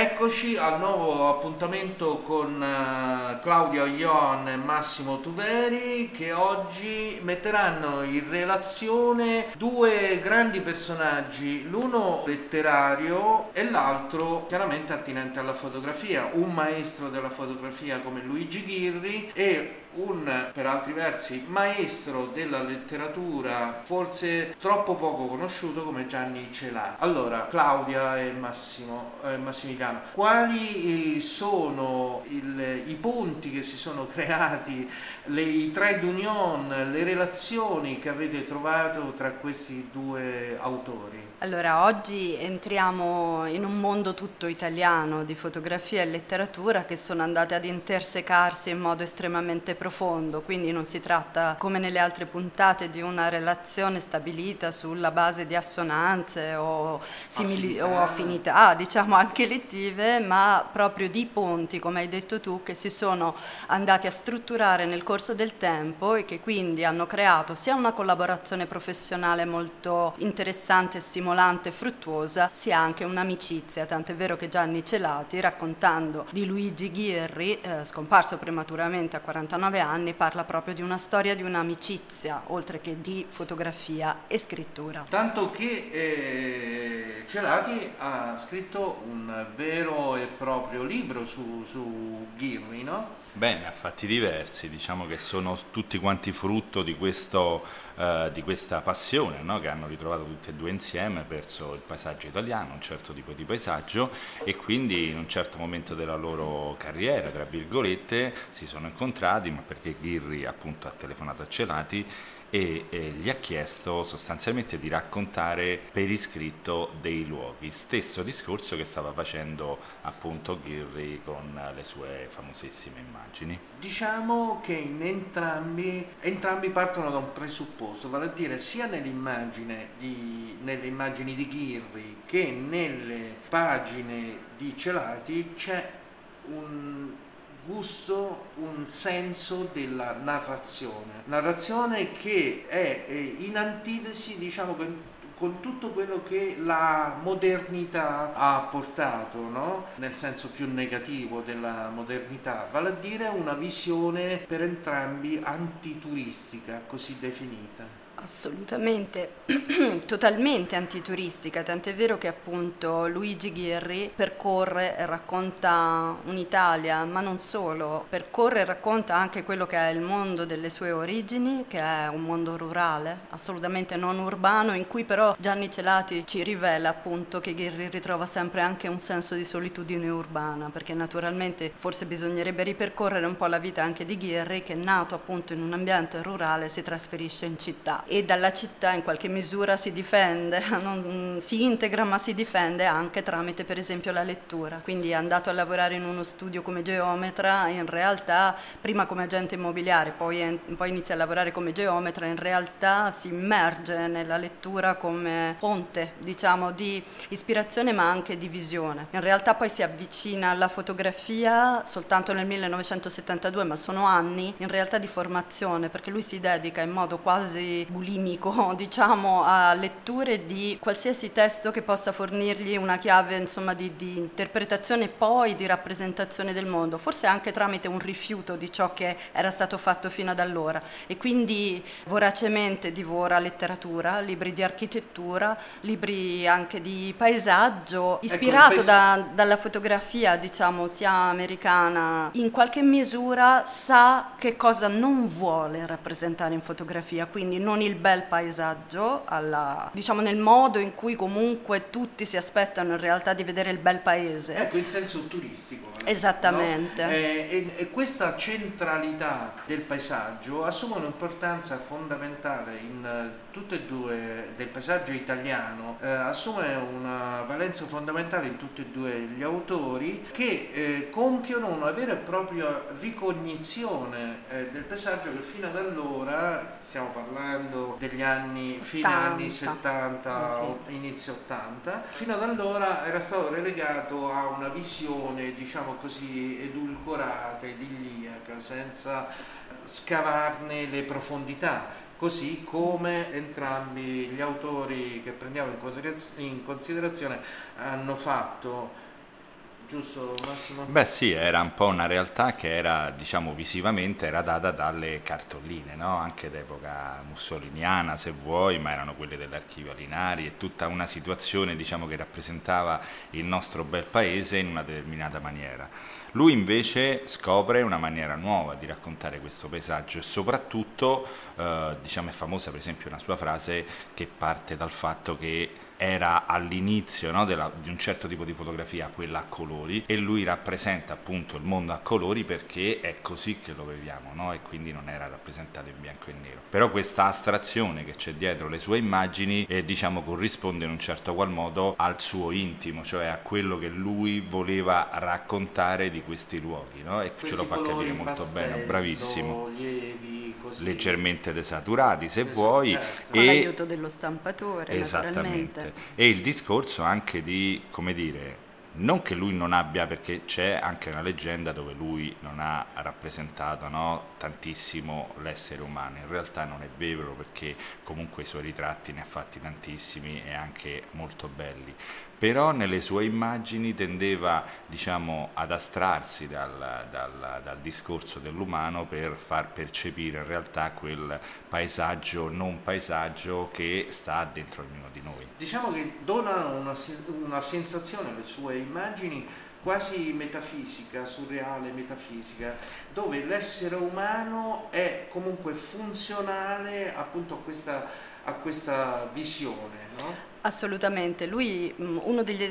Eccoci al nuovo appuntamento con uh, Claudio Ion e Massimo Tuveri che oggi metteranno in relazione due grandi personaggi, l'uno letterario e l'altro chiaramente attinente alla fotografia, un maestro della fotografia come Luigi Ghirri e un per altri versi maestro della letteratura forse troppo poco conosciuto come Gianni Celà. Allora, Claudia e Massimo, eh, Massimiliano, quali sono il, i punti che si sono creati, le, i trade union, le relazioni che avete trovato tra questi due autori? Allora, oggi entriamo in un mondo tutto italiano di fotografia e letteratura che sono andate ad intersecarsi in modo estremamente profondo, quindi non si tratta come nelle altre puntate di una relazione stabilita sulla base di assonanze o, simili- affinità. o affinità, diciamo anche lettive, ma proprio di ponti, come hai detto tu, che si sono andati a strutturare nel corso del tempo e che quindi hanno creato sia una collaborazione professionale molto interessante stimolante, stimolante e fruttuosa sia anche un'amicizia, tant'è vero che Gianni Celati, raccontando di Luigi Ghirri, eh, scomparso prematuramente a 49 anni, parla proprio di una storia di un'amicizia, oltre che di fotografia e scrittura. Tanto che eh, Celati ha scritto un vero e proprio libro su, su Ghirri, no? Bene, ha fatti diversi, diciamo che sono tutti quanti frutto di, questo, uh, di questa passione no? che hanno ritrovato tutti e due insieme verso il paesaggio italiano, un certo tipo di paesaggio e quindi in un certo momento della loro carriera, tra virgolette, si sono incontrati, ma perché Ghirri appunto ha telefonato a Celati e eh, gli ha chiesto sostanzialmente di raccontare per iscritto dei luoghi, stesso discorso che stava facendo appunto Ghirri con le sue famosissime immagini. Diciamo che in entrambi, entrambi partono da un presupposto, vale a dire sia nell'immagine di, nelle immagini di Ghirri che nelle pagine di Celati c'è un gusto, un senso della narrazione. Narrazione che è in antitesi, diciamo, con tutto quello che la modernità ha portato, no? nel senso più negativo della modernità, vale a dire una visione per entrambi antituristica, così definita. Assolutamente, totalmente antituristica, tant'è vero che appunto Luigi Ghirri percorre e racconta un'Italia, ma non solo, percorre e racconta anche quello che è il mondo delle sue origini, che è un mondo rurale, assolutamente non urbano, in cui però Gianni Celati ci rivela appunto che Ghirri ritrova sempre anche un senso di solitudine urbana, perché naturalmente forse bisognerebbe ripercorrere un po' la vita anche di Ghirri, che nato appunto in un ambiente rurale si trasferisce in città e dalla città in qualche misura si difende, non, si integra ma si difende anche tramite per esempio la lettura. Quindi è andato a lavorare in uno studio come geometra, in realtà prima come agente immobiliare, poi, poi inizia a lavorare come geometra, in realtà si immerge nella lettura come ponte diciamo di ispirazione ma anche di visione. In realtà poi si avvicina alla fotografia soltanto nel 1972, ma sono anni in realtà di formazione perché lui si dedica in modo quasi bulimico, diciamo, a letture di qualsiasi testo che possa fornirgli una chiave insomma, di, di interpretazione e poi di rappresentazione del mondo, forse anche tramite un rifiuto di ciò che era stato fatto fino ad allora. E quindi voracemente divora letteratura, libri di architettura, libri anche di paesaggio, ecco, ispirato ecco, da, dalla fotografia, diciamo, sia americana, in qualche misura sa che cosa non vuole rappresentare in fotografia, quindi non il il bel paesaggio, alla, diciamo nel modo in cui comunque tutti si aspettano in realtà di vedere il bel paese. Ecco il senso turistico. Esattamente. No? Eh, e, e, questa centralità del paesaggio assume un'importanza fondamentale in uh, tutte e due, del paesaggio italiano, eh, assume una valenza fondamentale in tutti e due gli autori che eh, compiono una vera e propria ricognizione eh, del paesaggio che fino ad allora, stiamo parlando periodo degli anni, fine 80. anni 70, oh, sì. inizio 80, fino ad allora era stato relegato a una visione, diciamo così, edulcorata, idilliaca, senza scavarne le profondità così come entrambi gli autori che prendiamo in considerazione hanno fatto giusto Massimo? Beh sì, era un po' una realtà che era, diciamo, visivamente era data dalle cartoline, no? anche d'epoca mussoliniana se vuoi, ma erano quelle dell'archivio Alinari e tutta una situazione diciamo, che rappresentava il nostro bel paese in una determinata maniera. Lui invece scopre una maniera nuova di raccontare questo paesaggio e soprattutto eh, diciamo, è famosa per esempio una sua frase che parte dal fatto che era all'inizio no, della, di un certo tipo di fotografia, quella a colori, e lui rappresenta appunto il mondo a colori perché è così che lo vediamo no? e quindi non era rappresentato in bianco e nero. Però questa astrazione che c'è dietro le sue immagini eh, diciamo corrisponde in un certo qual modo al suo intimo, cioè a quello che lui voleva raccontare di questi luoghi no? e Questi ce lo fa capire molto pastello, bene, bravissimo. Lievi. Leggermente desaturati se Esatto, vuoi. Con l'aiuto dello stampatore, Esattamente. E il discorso anche di, come dire, non che lui non abbia, perché c'è anche una leggenda dove lui non ha rappresentato no, tantissimo l'essere umano, in realtà non è vero perché comunque i suoi ritratti ne ha fatti tantissimi e anche molto belli, però nelle sue immagini tendeva diciamo, ad astrarsi dal, dal- dal discorso dell'umano per far percepire in realtà quel paesaggio non paesaggio che sta dentro ognuno di noi. Diciamo che donano una, una sensazione le sue immagini quasi metafisica, surreale, metafisica, dove l'essere umano è comunque funzionale appunto a questa, a questa visione, no? Assolutamente, lui mh, uno degli,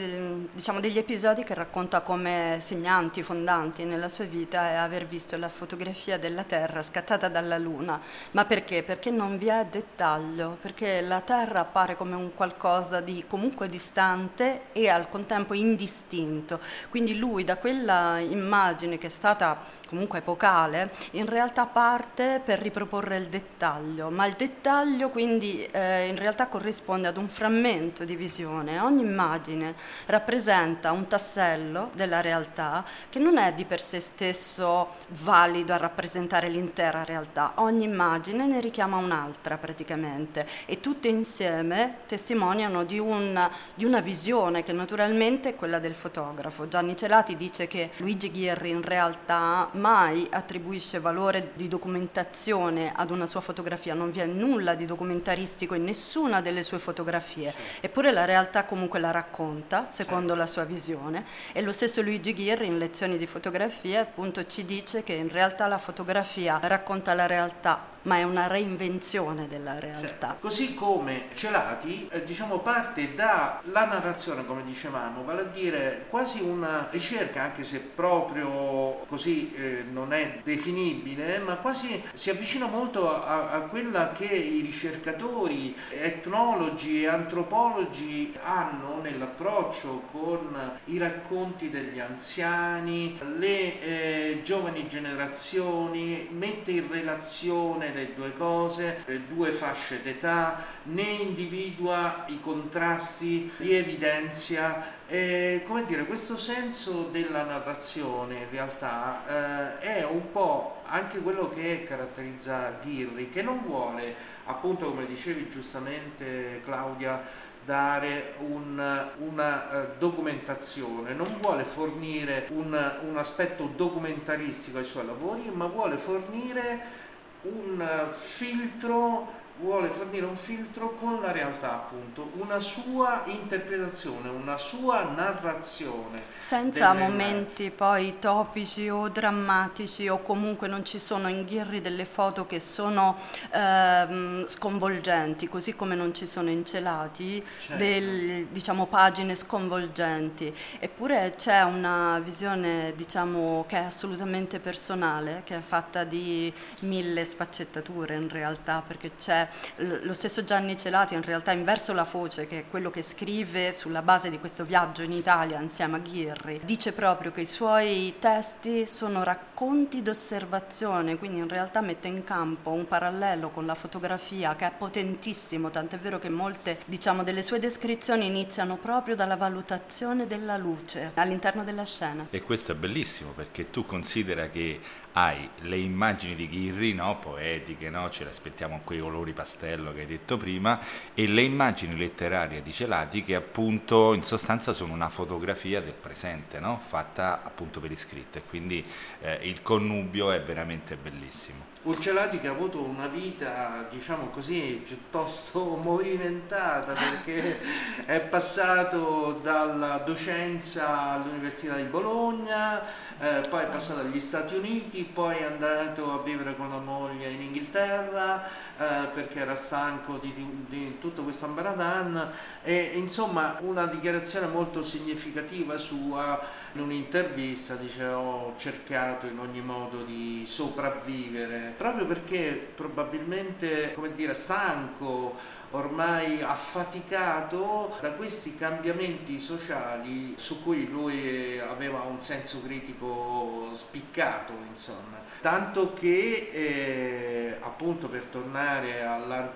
diciamo, degli episodi che racconta come segnanti, fondanti nella sua vita è aver visto la fotografia della Terra scattata dalla Luna. Ma perché? Perché non vi è dettaglio, perché la Terra appare come un qualcosa di comunque distante e al contempo indistinto. Quindi lui da quella immagine che è stata comunque epocale, in realtà parte per riproporre il dettaglio, ma il dettaglio quindi eh, in realtà corrisponde ad un frammento di visione. Ogni immagine rappresenta un tassello della realtà che non è di per sé stesso valido a rappresentare l'intera realtà. Ogni immagine ne richiama un'altra praticamente e tutte insieme testimoniano di, un- di una visione che naturalmente è quella del fotografo. Gianni Celati dice che Luigi Ghirri in realtà mai attribuisce valore di documentazione ad una sua fotografia, non vi è nulla di documentaristico in nessuna delle sue fotografie, eppure la realtà comunque la racconta secondo la sua visione e lo stesso Luigi Ghirri in lezioni di fotografia appunto ci dice che in realtà la fotografia racconta la realtà ma è una reinvenzione della realtà. Così come Celati, eh, diciamo, parte dalla narrazione, come dicevamo, vale a dire quasi una ricerca, anche se proprio così eh, non è definibile, ma quasi si avvicina molto a, a quella che i ricercatori, etnologi e antropologi hanno nell'approccio con i racconti degli anziani, le eh, giovani generazioni, mette in relazione le due cose, le due fasce d'età, ne individua i contrasti, li evidenzia. E, come dire, questo senso della narrazione in realtà eh, è un po' anche quello che caratterizza Ghirri, che non vuole, appunto come dicevi giustamente Claudia, dare un- una eh, documentazione, non vuole fornire un, un aspetto documentaristico ai suoi lavori, ma vuole fornire un filtro vuole fornire un filtro con la realtà appunto una sua interpretazione una sua narrazione Senza momenti poi topici o drammatici o comunque non ci sono in Ghirri delle foto che sono ehm, sconvolgenti, così come non ci sono in Celati Certo. del- diciamo, pagine sconvolgenti. Eppure c'è una visione diciamo, che è assolutamente personale, che è fatta di mille sfaccettature in realtà, perché c'è lo stesso Gianni Celati in realtà in Verso la Foce, che è quello che scrive sulla base di questo viaggio in Italia insieme a Ghirri, dice proprio che i suoi testi sono racconti d'osservazione, quindi in realtà mette in campo un parallelo con la fotografia che è potentissimo, tant'è vero che molte diciamo, delle sue descrizioni iniziano proprio dalla valutazione della luce all'interno della scena. E questo è bellissimo perché tu considera che hai le immagini di Ghirri, no? poetiche, no? ce le aspettiamo con quei colori pastello che hai detto prima e le immagini letterarie di Celati che appunto in sostanza sono una fotografia del presente, no? fatta appunto per iscritto e quindi eh, il connubio è veramente bellissimo. Urcelati che ha avuto una vita, diciamo così, piuttosto movimentata perché è passato dalla docenza all'Università di Bologna, eh, poi è passato agli Stati Uniti, poi è andato a vivere con la moglie in Inghilterra eh, perché era stanco di, di, di tutto questo ambaradan. E insomma una dichiarazione molto significativa sua in un'intervista dice ho cercato in ogni modo di sopravvivere proprio perché probabilmente come dire stanco ormai affaticato da questi cambiamenti sociali su cui lui aveva un senso critico spiccato insomma. Tanto che eh, appunto per tornare alla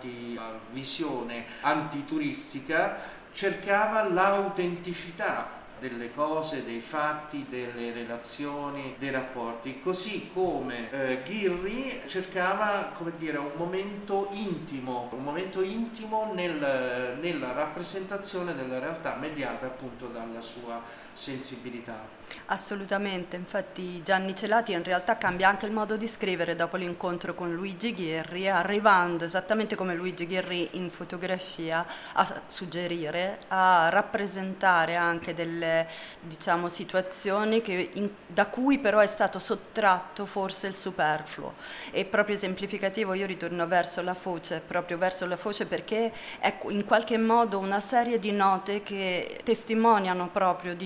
visione antituristica cercava l'autenticità delle cose, dei fatti, delle relazioni, dei rapporti, così come eh, Ghirri cercava come dire, un momento intimo, un momento intimo nel, nella rappresentazione della realtà mediata appunto dalla sua sensibilità. Assolutamente, infatti Gianni Celati in realtà cambia anche il modo di scrivere dopo l'incontro con Luigi Ghirri, arrivando esattamente come Luigi Ghirri in fotografia a suggerire, a rappresentare anche delle diciamo, situazioni in, da cui però è stato sottratto forse il superfluo. E proprio esemplificativo io ritorno verso la foce, proprio verso la foce perché è in qualche modo una serie di note che testimoniano proprio di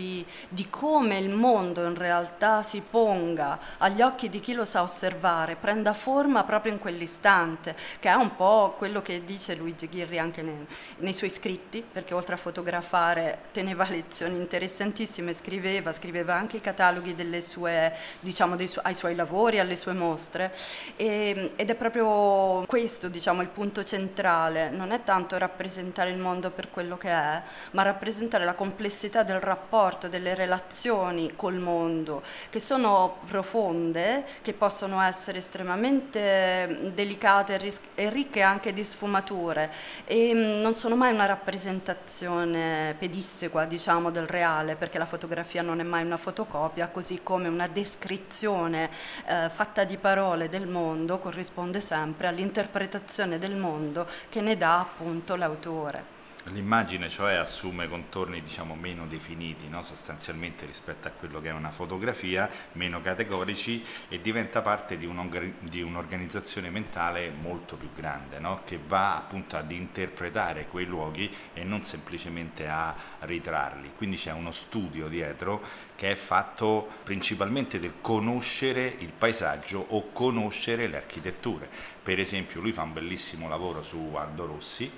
di, come il mondo in realtà si ponga agli occhi di chi lo sa osservare, prenda forma proprio in quell'istante, che è un po' quello che dice Luigi Ghirri anche nei, nei suoi scritti, perché oltre a fotografare teneva lezioni interessantissime, scriveva, scriveva anche i cataloghi sue, diciamo, su- ai suoi lavori, alle sue mostre, e, ed è proprio questo diciamo, il punto centrale, non è tanto rappresentare il mondo per quello che è, ma rappresentare la complessità del rapporto, delle relazioni col mondo, che sono profonde, che possono essere estremamente delicate e ricche anche di sfumature e non sono mai una rappresentazione pedissequa, diciamo, del reale, perché la fotografia non è mai una fotocopia, così come una descrizione eh, fatta di parole del mondo corrisponde sempre all'interpretazione del mondo che ne dà appunto l'autore. L'immagine cioè assume contorni diciamo meno definiti no? sostanzialmente rispetto a quello che è una fotografia, meno categorici e diventa parte di, di un'organizzazione mentale molto più grande no? che va appunto ad interpretare quei luoghi e non semplicemente a ritrarli. Quindi c'è uno studio dietro che è fatto principalmente del conoscere il paesaggio o conoscere le architetture. Per esempio lui fa un bellissimo lavoro su Aldo Rossi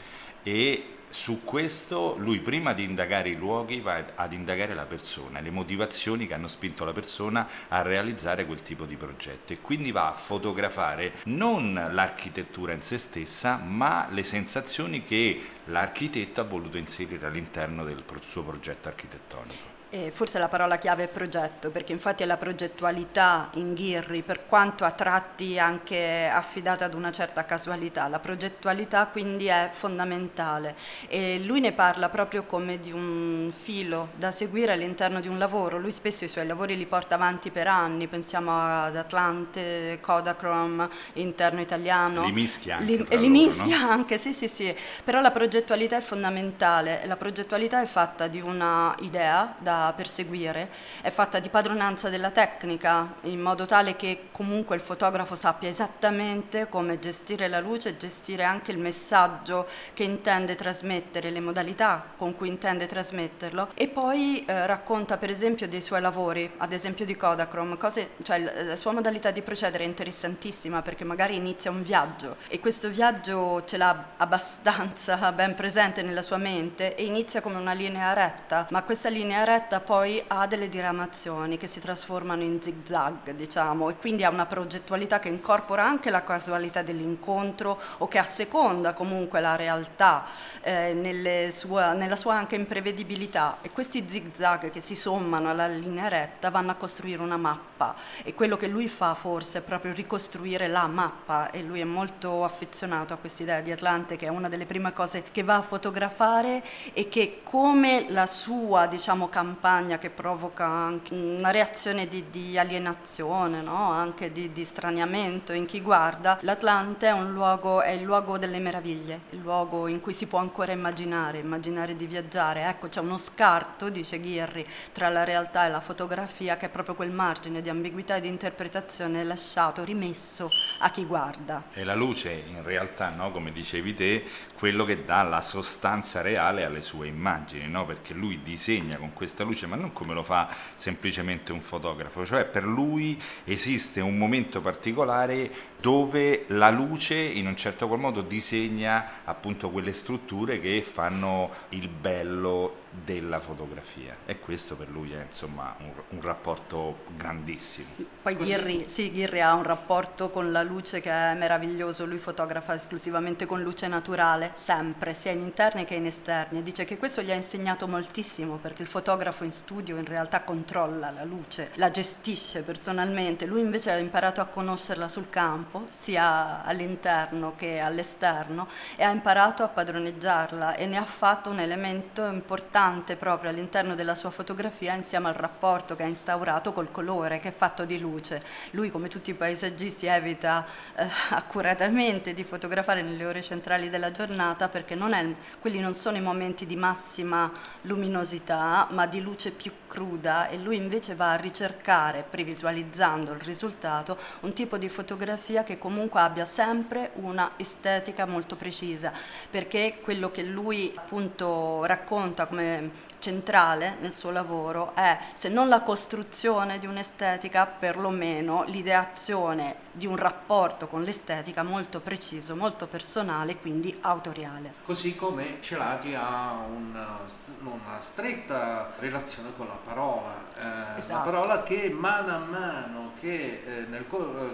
e su questo lui prima di indagare i luoghi va ad indagare la persona, le motivazioni che hanno spinto la persona a realizzare quel tipo di progetto e quindi va a fotografare non l'architettura in se stessa ma le sensazioni che l'architetto ha voluto inserire all'interno del suo progetto architettonico. E forse la parola chiave è progetto, perché infatti è la progettualità in Ghirri, per quanto a tratti anche affidata ad una certa casualità, la progettualità quindi è fondamentale e lui ne parla proprio come di un filo da seguire all'interno di un lavoro, lui spesso i suoi lavori li porta avanti per anni, pensiamo ad Atlante, Kodachrome, interno italiano. Li mischia anche. Li, li mischia no? anche, sì sì sì, però la progettualità è fondamentale, la progettualità è fatta di una idea da perseguire è fatta di padronanza della tecnica, in modo tale che comunque il fotografo sappia esattamente come gestire la luce, gestire anche il messaggio che intende trasmettere, le modalità con cui intende trasmetterlo. E poi eh, racconta per esempio dei suoi lavori, ad esempio di Kodachrome, cose, cioè la sua modalità di procedere è interessantissima perché magari inizia un viaggio e questo viaggio ce l'ha abbastanza ben presente nella sua mente e inizia come una linea retta, ma questa linea retta retta poi ha delle diramazioni che si trasformano in zigzag, diciamo, e quindi ha una progettualità che incorpora anche la casualità dell'incontro o che asseconda comunque la realtà eh, sue, nella sua anche imprevedibilità. E questi zigzag che si sommano alla linea retta vanno a costruire una mappa e quello che lui fa forse è proprio ricostruire la mappa e lui è molto affezionato a quest'idea di Atlante che è una delle prime cose che va a fotografare e che come la sua diciamo, campagna che provoca anche una reazione di, di alienazione, no? anche di, di straniamento in chi guarda, l'Atlante è, luogo, è il luogo delle meraviglie, il luogo in cui si può ancora immaginare, immaginare di viaggiare. Ecco, c'è uno scarto, dice Ghirri, tra la realtà e la fotografia che è proprio quel margine di ambiguità e di interpretazione lasciato, rimesso a chi guarda. E la luce in realtà, no? come dicevi te, quello che dà la sostanza reale alle sue immagini, no? perché lui disegna con questa luce, ma non come lo fa semplicemente un fotografo, cioè per lui esiste un momento particolare dove la luce in un certo qual modo disegna appunto quelle strutture che fanno il bello della fotografia. E questo per lui è insomma un, un rapporto grandissimo. Poi Ghirri, sì, Ghirri ha un rapporto con la luce che è meraviglioso, lui fotografa esclusivamente con luce naturale, sempre, sia in interni che in esterni, dice che questo gli ha insegnato moltissimo perché il fotografo in studio in realtà controlla la luce, la gestisce personalmente, lui invece ha imparato a conoscerla sul campo, sia all'interno che all'esterno e ha imparato a padroneggiarla e ne ha fatto un elemento importante proprio all'interno della sua fotografia insieme al rapporto che ha instaurato col colore, che è fatto di luce. Lui, come tutti i paesaggisti, evita eh, accuratamente di fotografare nelle ore centrali della giornata perché non è, quelli non sono i momenti di massima luminosità, ma di luce più cruda e lui invece va a ricercare, previsualizzando il risultato, un tipo di fotografia che comunque abbia sempre una estetica molto precisa, perché quello che lui appunto racconta come centrale nel suo lavoro è, se non la costruzione di un'estetica, perlomeno l'ideazione di un rapporto con l'estetica molto preciso, molto personale, quindi autoriale. Così come Celati ha una, una stretta relazione con la parola, eh, esatto. la parola che mano a mano che, eh, nel,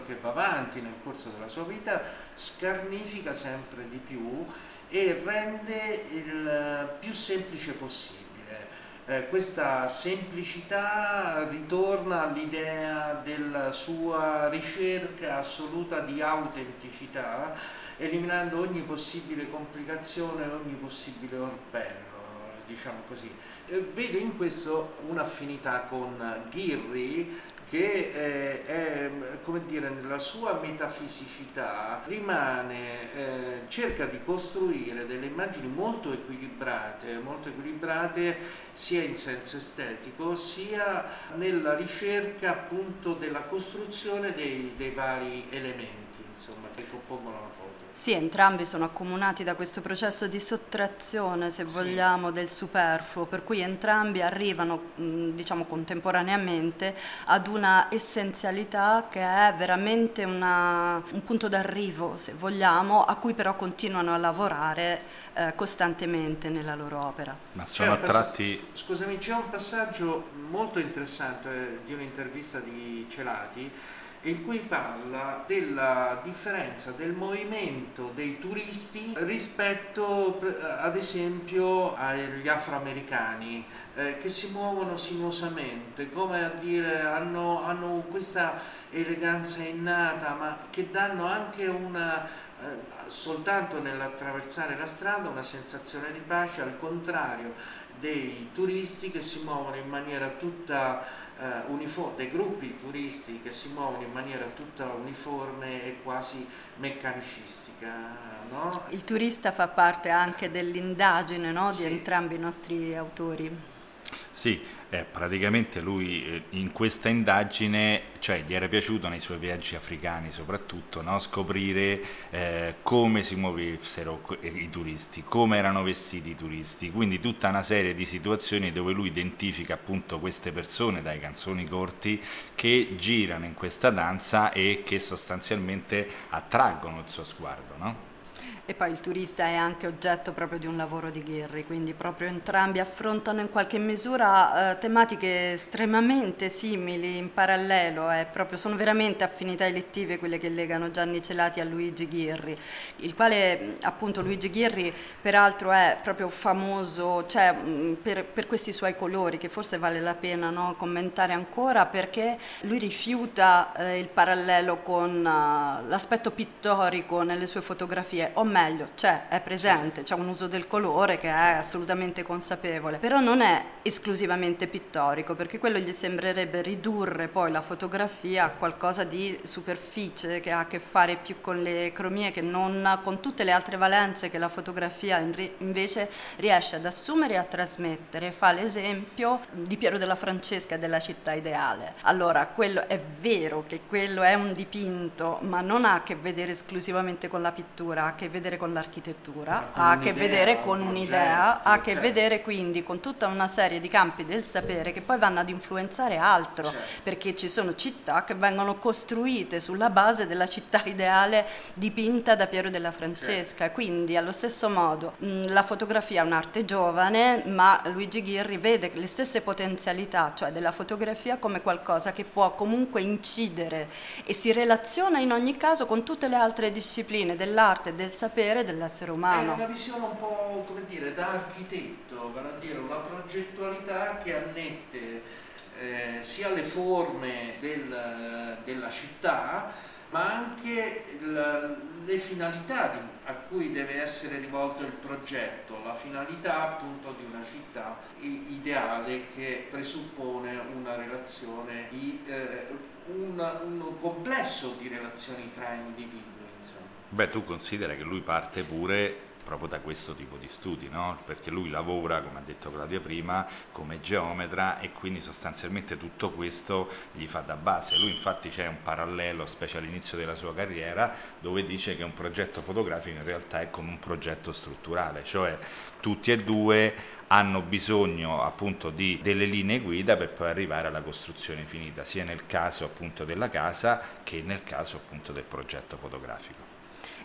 che va avanti nel corso della sua vita scarnifica sempre di più e rende il più semplice possibile. Eh, questa semplicità ritorna all'idea della sua ricerca assoluta di autenticità, eliminando ogni possibile complicazione, ogni possibile orpello, diciamo così. Eh, vedo in questo un'affinità con Ghirri che eh, è, come dire, nella sua metafisicità rimane, eh, cerca di costruire delle immagini molto equilibrate, molto equilibrate sia in senso estetico sia nella ricerca appunto della costruzione dei, dei vari elementi insomma, che compongono la foto. Sì, entrambi sono accomunati da questo processo di sottrazione, se vogliamo, del superfluo, per cui entrambi arrivano, diciamo, contemporaneamente ad una essenzialità che è veramente una, un punto d'arrivo, se vogliamo, a cui però continuano a lavorare eh, costantemente nella loro opera. Ma sono attratti... Scusami, c'è un passaggio molto interessante eh, di un'intervista di Celati in cui parla della differenza del movimento dei turisti rispetto ad esempio agli afroamericani eh, che si muovono sinuosamente, come a dire hanno, hanno questa eleganza innata ma che danno anche una eh, soltanto nell'attraversare la strada una sensazione di pace al contrario dei turisti che si muovono in maniera tutta eh, uniforme, dei gruppi turisti che si muovono in maniera tutta uniforme e quasi meccanicistica. No? Il turista fa parte anche dell'indagine no? sì. di entrambi i nostri autori. Sì, eh, praticamente lui eh, in questa indagine, cioè gli era piaciuto nei suoi viaggi africani soprattutto, no? scoprire eh, come si muovessero i turisti, come erano vestiti i turisti, quindi tutta una serie di situazioni dove lui identifica appunto queste persone dai canzoni corti che girano in questa danza e che sostanzialmente attraggono il suo sguardo. No? E poi il turista è anche oggetto proprio di un lavoro di Ghirri, quindi proprio entrambi affrontano in qualche misura eh, tematiche estremamente simili in parallelo, eh, proprio, sono veramente affinità elettive quelle che legano Gianni Celati a Luigi Ghirri, il quale appunto Luigi Ghirri peraltro è proprio famoso cioè, mh, per, per, questi suoi colori che forse vale la pena no, commentare ancora perché lui rifiuta eh, il parallelo con uh, l'aspetto pittorico nelle sue fotografie, o meglio, c'è, è presente, c'è un uso del colore che è assolutamente consapevole, però non è esclusivamente pittorico, perché quello gli sembrerebbe ridurre poi la fotografia a qualcosa di superficie che ha a che fare più con le cromie che non con tutte le altre valenze che la fotografia invece riesce ad assumere e a trasmettere. Fa l'esempio di Piero della Francesca della città ideale. Allora, quello è vero che quello è un dipinto, ma non ha a che vedere esclusivamente con la pittura, ha a che vedere vedere con l'architettura, con ha a che vedere con un un'idea, ha a che certo. vedere quindi con tutta una serie di campi del sapere che poi vanno ad influenzare altro, Certo. perché ci sono città che vengono costruite sulla base della città ideale dipinta da Piero della Francesca. Certo. Quindi allo stesso modo mh, la fotografia è un'arte giovane, ma Luigi Ghirri vede le stesse potenzialità, cioè della fotografia come qualcosa che può comunque incidere e si relaziona in ogni caso con tutte le altre discipline dell'arte e del sapere dell'essere È umano. una visione un po' come dire da architetto, vale a dire una progettualità che annette eh, sia le forme del- della città, ma anche il- le finalità di- a cui deve essere rivolto il progetto, la finalità appunto di una città ideale che presuppone una relazione di eh, un, un complesso di relazioni tra individui. Beh, tu considera che lui parte pure proprio da questo tipo di studi, no? Perché lui lavora, come ha detto Claudia prima, come geometra e quindi sostanzialmente tutto questo gli fa da base. Lui infatti c'è un parallelo, specie all'inizio della sua carriera, dove dice che un progetto fotografico in realtà è come un progetto strutturale, cioè tutti e due hanno bisogno appunto di delle linee guida per poi arrivare alla costruzione finita, sia nel caso appunto della casa che nel caso appunto del progetto fotografico.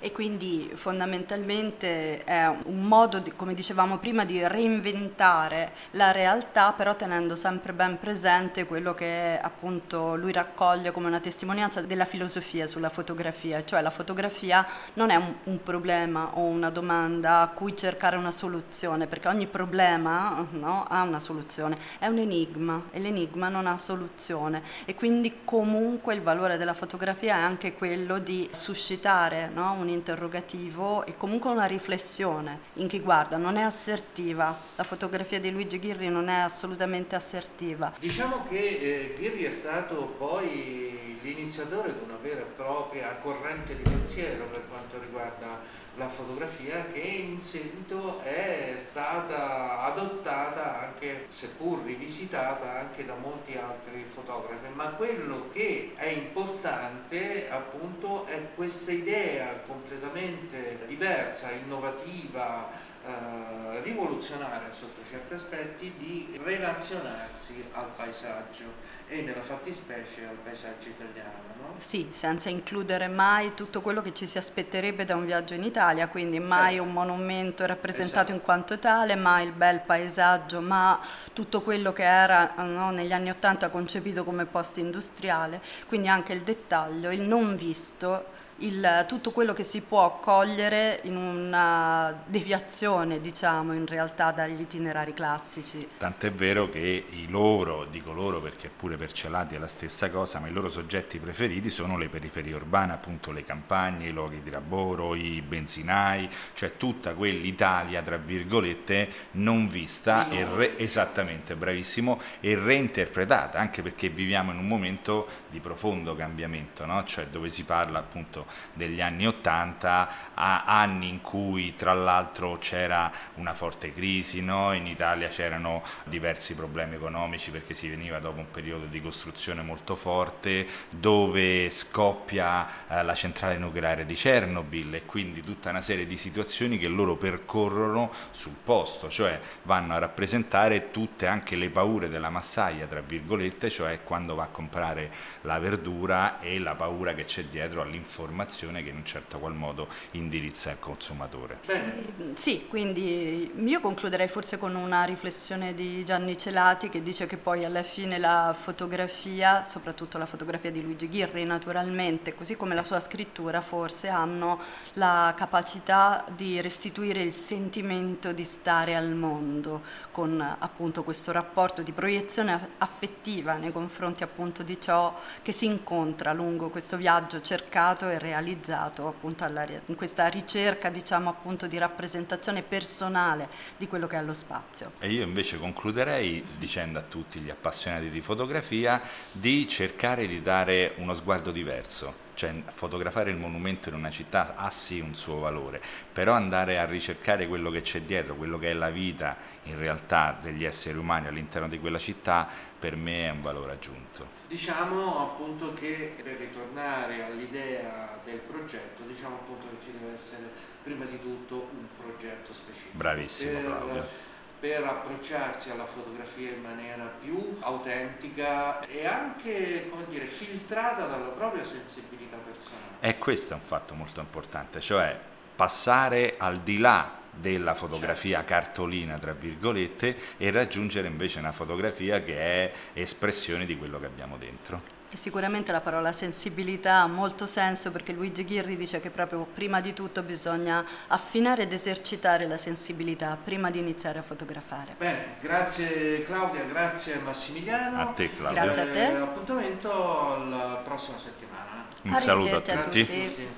E quindi fondamentalmente è un modo, di- come dicevamo prima, di reinventare la realtà, però tenendo sempre ben presente quello che appunto lui raccoglie come una testimonianza della filosofia sulla fotografia, cioè la fotografia non è un, un problema o una domanda a cui cercare una soluzione, perché ogni problema no, ha una soluzione, è un enigma e l'enigma non ha soluzione. E quindi comunque il valore della fotografia è anche quello di suscitare no, un interrogativo e comunque una riflessione in chi guarda, non è assertiva, la fotografia di Luigi Ghirri non è assolutamente assertiva. Diciamo che eh, Ghirri è stato poi l'iniziatore di una vera e propria corrente di pensiero per quanto riguarda la fotografia che in seguito è stata adottata anche, seppur rivisitata, anche da molti altri fotografi. Ma quello che è importante appunto è questa idea completamente diversa, innovativa, eh, rivoluzionaria sotto certi aspetti di relazionarsi al paesaggio e nella fattispecie al paesaggio italiano. No? Sì, senza includere mai tutto quello che ci si aspetterebbe da un viaggio in Italia, quindi mai Certo. un monumento rappresentato Esatto. in quanto tale, mai il bel paesaggio, ma tutto quello che era no, negli anni Ottanta concepito come post industriale, quindi anche il dettaglio, il non visto, il- tutto quello che si può cogliere in una deviazione, diciamo, in realtà dagli itinerari classici. Tant'è vero che i loro, dico loro perché pure per Celati è la stessa cosa, ma i loro soggetti preferiti sono le periferie urbane, appunto le campagne, i luoghi di lavoro, i benzinai, cioè tutta quell'Italia, tra virgolette, non vista e re- esattamente, bravissimo, e reinterpretata, anche perché viviamo in un momento di profondo cambiamento, no? cioè dove si parla appunto degli anni Ottanta, a anni in cui tra l'altro c'era una forte crisi, no? in Italia c'erano diversi problemi economici perché si veniva dopo un periodo di costruzione molto forte, dove scoppia eh, la centrale nucleare di Chernobyl e quindi tutta una serie di situazioni che loro percorrono sul posto, cioè vanno a rappresentare tutte anche le paure della massaia, tra virgolette, cioè quando va a comprare la verdura e la paura che c'è dietro all'informazione un'informazione che in un certo qual modo indirizza il consumatore. Bene. Sì, quindi io concluderei forse con una riflessione di Gianni Celati che dice che poi alla fine la fotografia, soprattutto la fotografia di Luigi Ghirri naturalmente, così come la sua scrittura forse hanno la capacità di restituire il sentimento di stare al mondo con appunto questo rapporto di proiezione affettiva nei confronti appunto di ciò che si incontra lungo questo viaggio cercato e realizzato appunto alla, in questa ricerca diciamo appunto di rappresentazione personale di quello che è lo spazio. E io invece concluderei dicendo a tutti gli appassionati di fotografia di cercare di dare uno sguardo diverso cioè fotografare il monumento in una città ha sì un suo valore, però andare a ricercare quello che c'è dietro, quello che è la vita in realtà degli esseri umani all'interno di quella città, per me è un valore aggiunto. Diciamo appunto che per ritornare all'idea del progetto, diciamo appunto che ci deve essere prima di tutto un progetto specifico. Bravissimo per, Claudio per approcciarsi alla fotografia in maniera più autentica e anche come dire, filtrata dalla propria sensibilità personale. E questo è un fatto molto importante, cioè passare al di là della fotografia certo. cartolina, tra virgolette, e raggiungere invece una fotografia che è espressione di quello che abbiamo dentro. E sicuramente la parola sensibilità ha molto senso perché Luigi Ghirri dice che proprio prima di tutto bisogna affinare ed esercitare la sensibilità prima di iniziare a fotografare. Bene, grazie Claudia, grazie Massimiliano. A te Claudia. Grazie a te. Eh, appuntamento alla prossima settimana. Un saluto a tutti. A tutti.